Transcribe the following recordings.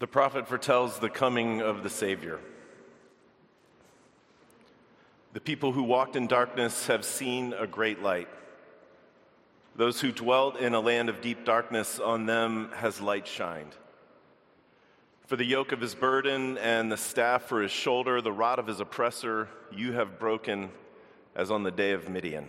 The prophet foretells the coming of the Savior. The people who walked in darkness have seen a great light. Those who dwelt in a land of deep darkness, on them has light shined. For the yoke of his burden and the staff for his shoulder, the rod of his oppressor, you have broken as on the day of Midian.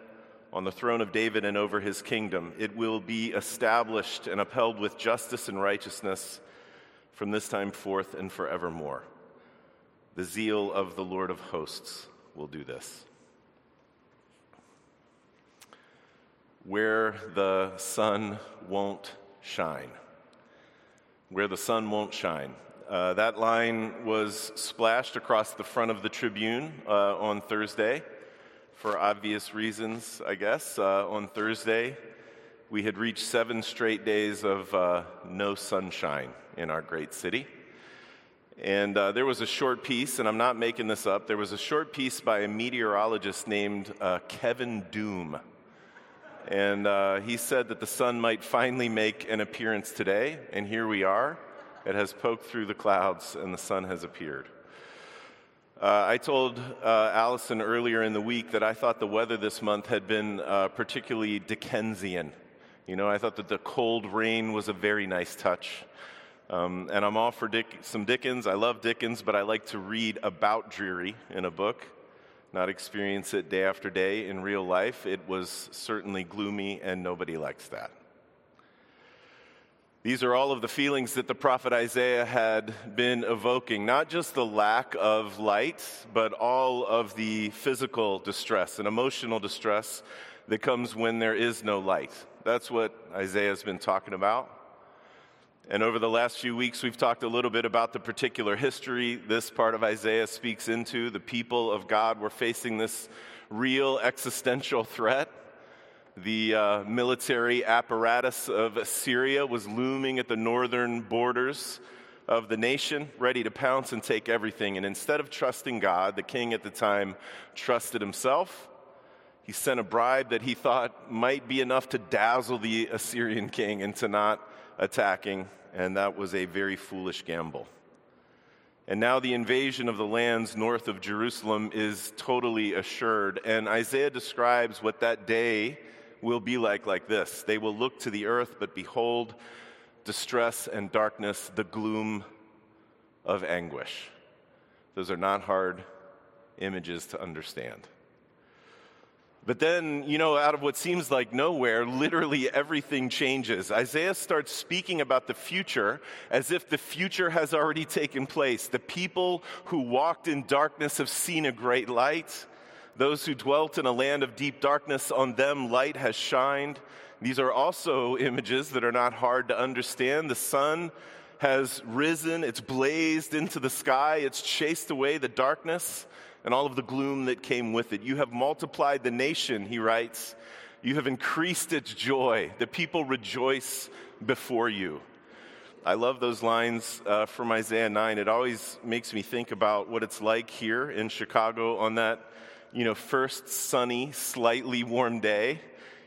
on the throne of David and over his kingdom. It will be established and upheld with justice and righteousness from this time forth and forevermore. The zeal of the Lord of hosts will do this. Where the sun won't shine. Where the sun won't shine. Uh, that line was splashed across the front of the Tribune uh, on Thursday for obvious reasons, I guess. Uh, on Thursday, we had reached seven straight days of uh, no sunshine in our great city. And uh, there was a short piece, and I'm not making this up, there was a short piece by a meteorologist named uh, Kevin Doom. And uh, he said that the sun might finally make an appearance today, and here we are. It has poked through the clouds, and the sun has appeared. Uh, I told uh, Allison earlier in the week that I thought the weather this month had been uh, particularly Dickensian. You know, I thought that the cold rain was a very nice touch. Um, and I'm all for Dick, some Dickens. I love Dickens, but I like to read about dreary in a book, not experience it day after day in real life. It was certainly gloomy, and nobody likes that. These are all of the feelings that the prophet Isaiah had been evoking, not just the lack of light, but all of the physical distress and emotional distress that comes when there is no light. That's what Isaiah's been talking about. And over the last few weeks, we've talked a little bit about the particular history this part of Isaiah speaks into. The people of God were facing this real existential threat the uh, military apparatus of Assyria was looming at the northern borders of the nation, ready to pounce and take everything. And instead of trusting God, the king at the time trusted himself. He sent a bribe that he thought might be enough to dazzle the Assyrian king into not attacking, and that was a very foolish gamble. And now the invasion of the lands north of Jerusalem is totally assured. And Isaiah describes what that day will be like like this they will look to the earth, but behold, distress and darkness, the gloom of anguish. Those are not hard images to understand. But then, you know, out of what seems like nowhere, literally everything changes. Isaiah starts speaking about the future as if the future has already taken place. The people who walked in darkness have seen a great light. Those who dwelt in a land of deep darkness, on them light has shined. These are also images that are not hard to understand. The sun has risen, it's blazed into the sky, it's chased away the darkness and all of the gloom that came with it. You have multiplied the nation, he writes. You have increased its joy. The people rejoice before you. I love those lines uh, from Isaiah 9. It always makes me think about what it's like here in Chicago on that you know, first sunny, slightly warm day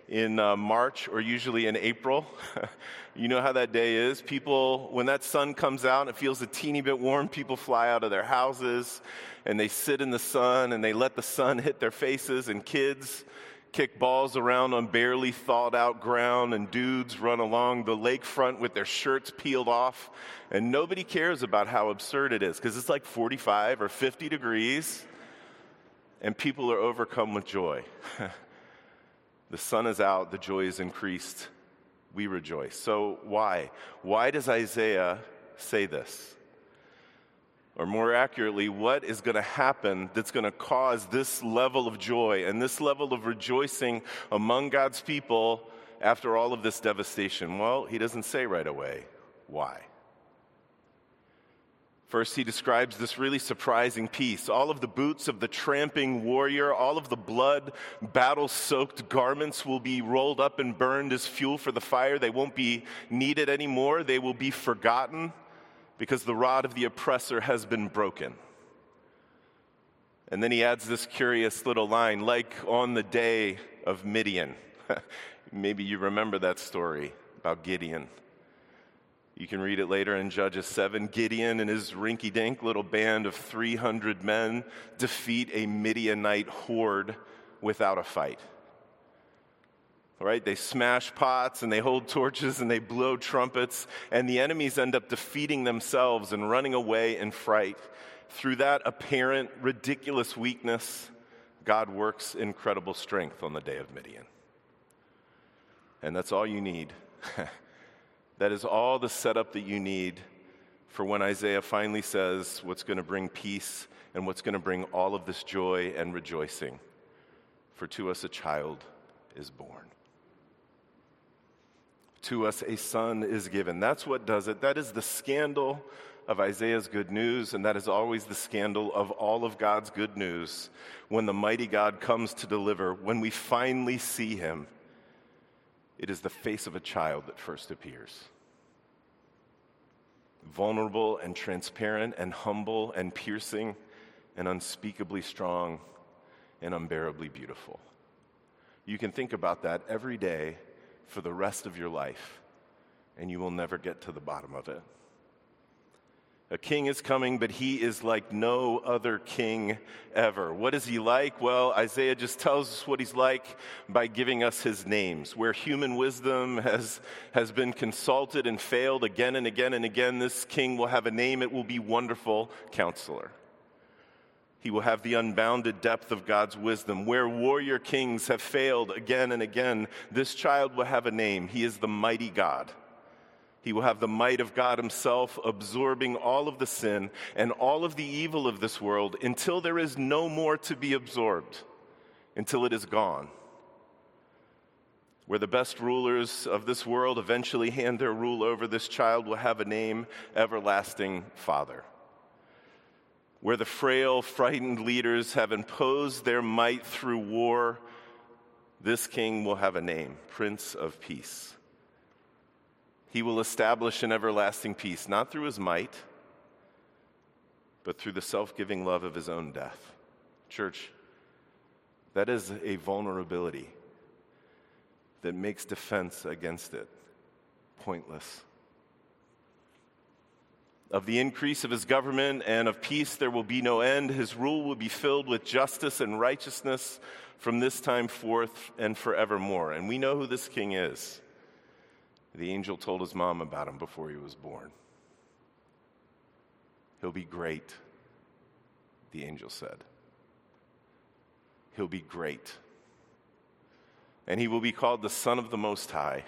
in uh, March or usually in April. you know how that day is. People, when that sun comes out and it feels a teeny bit warm, people fly out of their houses and they sit in the sun and they let the sun hit their faces, and kids kick balls around on barely thawed out ground, and dudes run along the lakefront with their shirts peeled off, and nobody cares about how absurd it is because it's like 45 or 50 degrees and people are overcome with joy. the sun is out, the joy is increased, we rejoice. So, why? Why does Isaiah say this? Or more accurately, what is going to happen that's going to cause this level of joy and this level of rejoicing among God's people after all of this devastation? Well, he doesn't say right away why. First, he describes this really surprising peace. All of the boots of the tramping warrior, all of the blood, battle soaked garments will be rolled up and burned as fuel for the fire. They won't be needed anymore. They will be forgotten because the rod of the oppressor has been broken. And then he adds this curious little line like on the day of Midian. Maybe you remember that story about Gideon. You can read it later in Judges 7. Gideon and his rinky dink little band of 300 men defeat a Midianite horde without a fight. All right, they smash pots and they hold torches and they blow trumpets, and the enemies end up defeating themselves and running away in fright. Through that apparent, ridiculous weakness, God works incredible strength on the day of Midian. And that's all you need. That is all the setup that you need for when Isaiah finally says what's going to bring peace and what's going to bring all of this joy and rejoicing. For to us a child is born. To us a son is given. That's what does it. That is the scandal of Isaiah's good news, and that is always the scandal of all of God's good news. When the mighty God comes to deliver, when we finally see him, it is the face of a child that first appears. Vulnerable and transparent and humble and piercing and unspeakably strong and unbearably beautiful. You can think about that every day for the rest of your life, and you will never get to the bottom of it. A king is coming, but he is like no other king ever. What is he like? Well, Isaiah just tells us what he's like by giving us his names. Where human wisdom has, has been consulted and failed again and again and again, this king will have a name. It will be Wonderful Counselor. He will have the unbounded depth of God's wisdom. Where warrior kings have failed again and again, this child will have a name. He is the mighty God. He will have the might of God Himself absorbing all of the sin and all of the evil of this world until there is no more to be absorbed, until it is gone. Where the best rulers of this world eventually hand their rule over, this child will have a name Everlasting Father. Where the frail, frightened leaders have imposed their might through war, this king will have a name Prince of Peace. He will establish an everlasting peace, not through his might, but through the self giving love of his own death. Church, that is a vulnerability that makes defense against it pointless. Of the increase of his government and of peace there will be no end. His rule will be filled with justice and righteousness from this time forth and forevermore. And we know who this king is. The angel told his mom about him before he was born. He'll be great, the angel said. He'll be great. And he will be called the Son of the Most High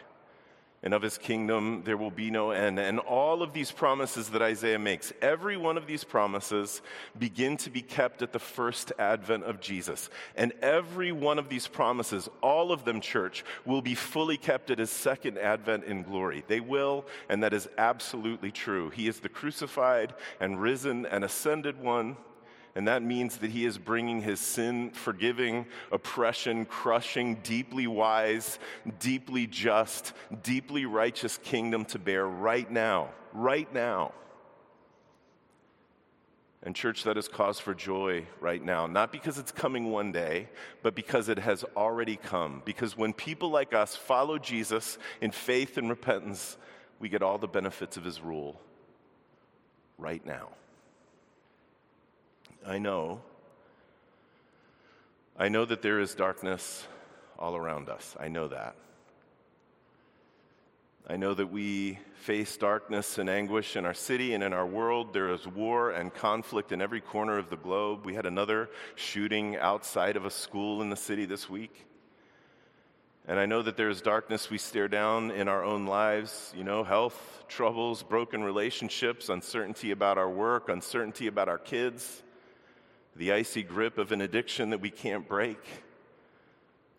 and of his kingdom there will be no end. And all of these promises that Isaiah makes, every one of these promises begin to be kept at the first advent of Jesus. And every one of these promises, all of them, church, will be fully kept at his second advent in glory. They will, and that is absolutely true. He is the crucified and risen and ascended one and that means that he is bringing his sin forgiving, oppression crushing, deeply wise, deeply just, deeply righteous kingdom to bear right now. Right now. And, church, that is cause for joy right now. Not because it's coming one day, but because it has already come. Because when people like us follow Jesus in faith and repentance, we get all the benefits of his rule right now. I know. I know that there is darkness all around us. I know that. I know that we face darkness and anguish in our city and in our world. There is war and conflict in every corner of the globe. We had another shooting outside of a school in the city this week. And I know that there is darkness we stare down in our own lives, you know, health troubles, broken relationships, uncertainty about our work, uncertainty about our kids the icy grip of an addiction that we can't break,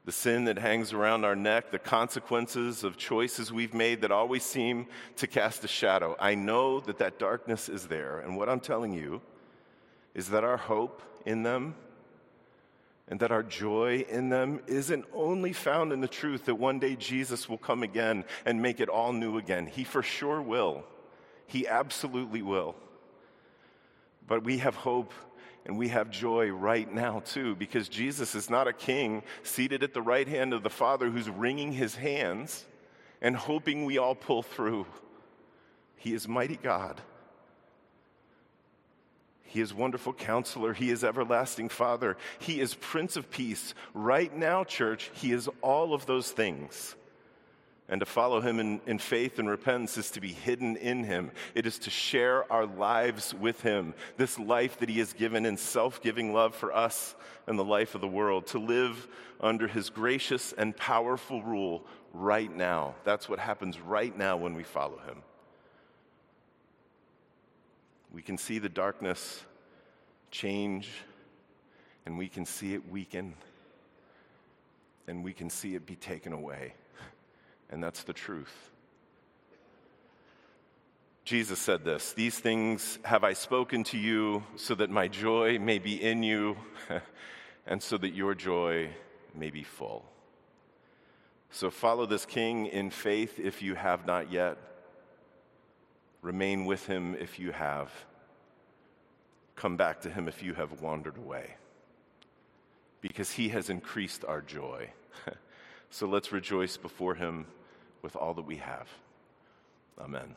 the sin that hangs around our neck, the consequences of choices we've made that always seem to cast a shadow. I know that that darkness is there. And what I'm telling you is that our hope in them and that our joy in them isn't only found in the truth that one day Jesus will come again and make it all new again. He for sure will. He absolutely will. But we have hope and we have joy right now, too, because Jesus is not a king seated at the right hand of the Father who's wringing his hands and hoping we all pull through. He is mighty God. He is wonderful counselor. He is everlasting Father. He is Prince of Peace. Right now, church, He is all of those things. And to follow him in, in, faith and repentance is to be hidden in him. It is to share our lives with him, this life that he has given in self giving love for us and the life of the world, to live under his gracious and powerful rule right now. That's what happens right now when we follow him. We can see the darkness change, and we can see it weaken, and we can see it be taken away and that's the truth. Jesus said this These things have I spoken to you so that my joy may be in you and so that your joy may be full. So follow this king in faith if you have not yet. Remain with him if you have. Come back to him if you have wandered away. Because he has increased our joy. so let's rejoice before him with all that we have. Amen.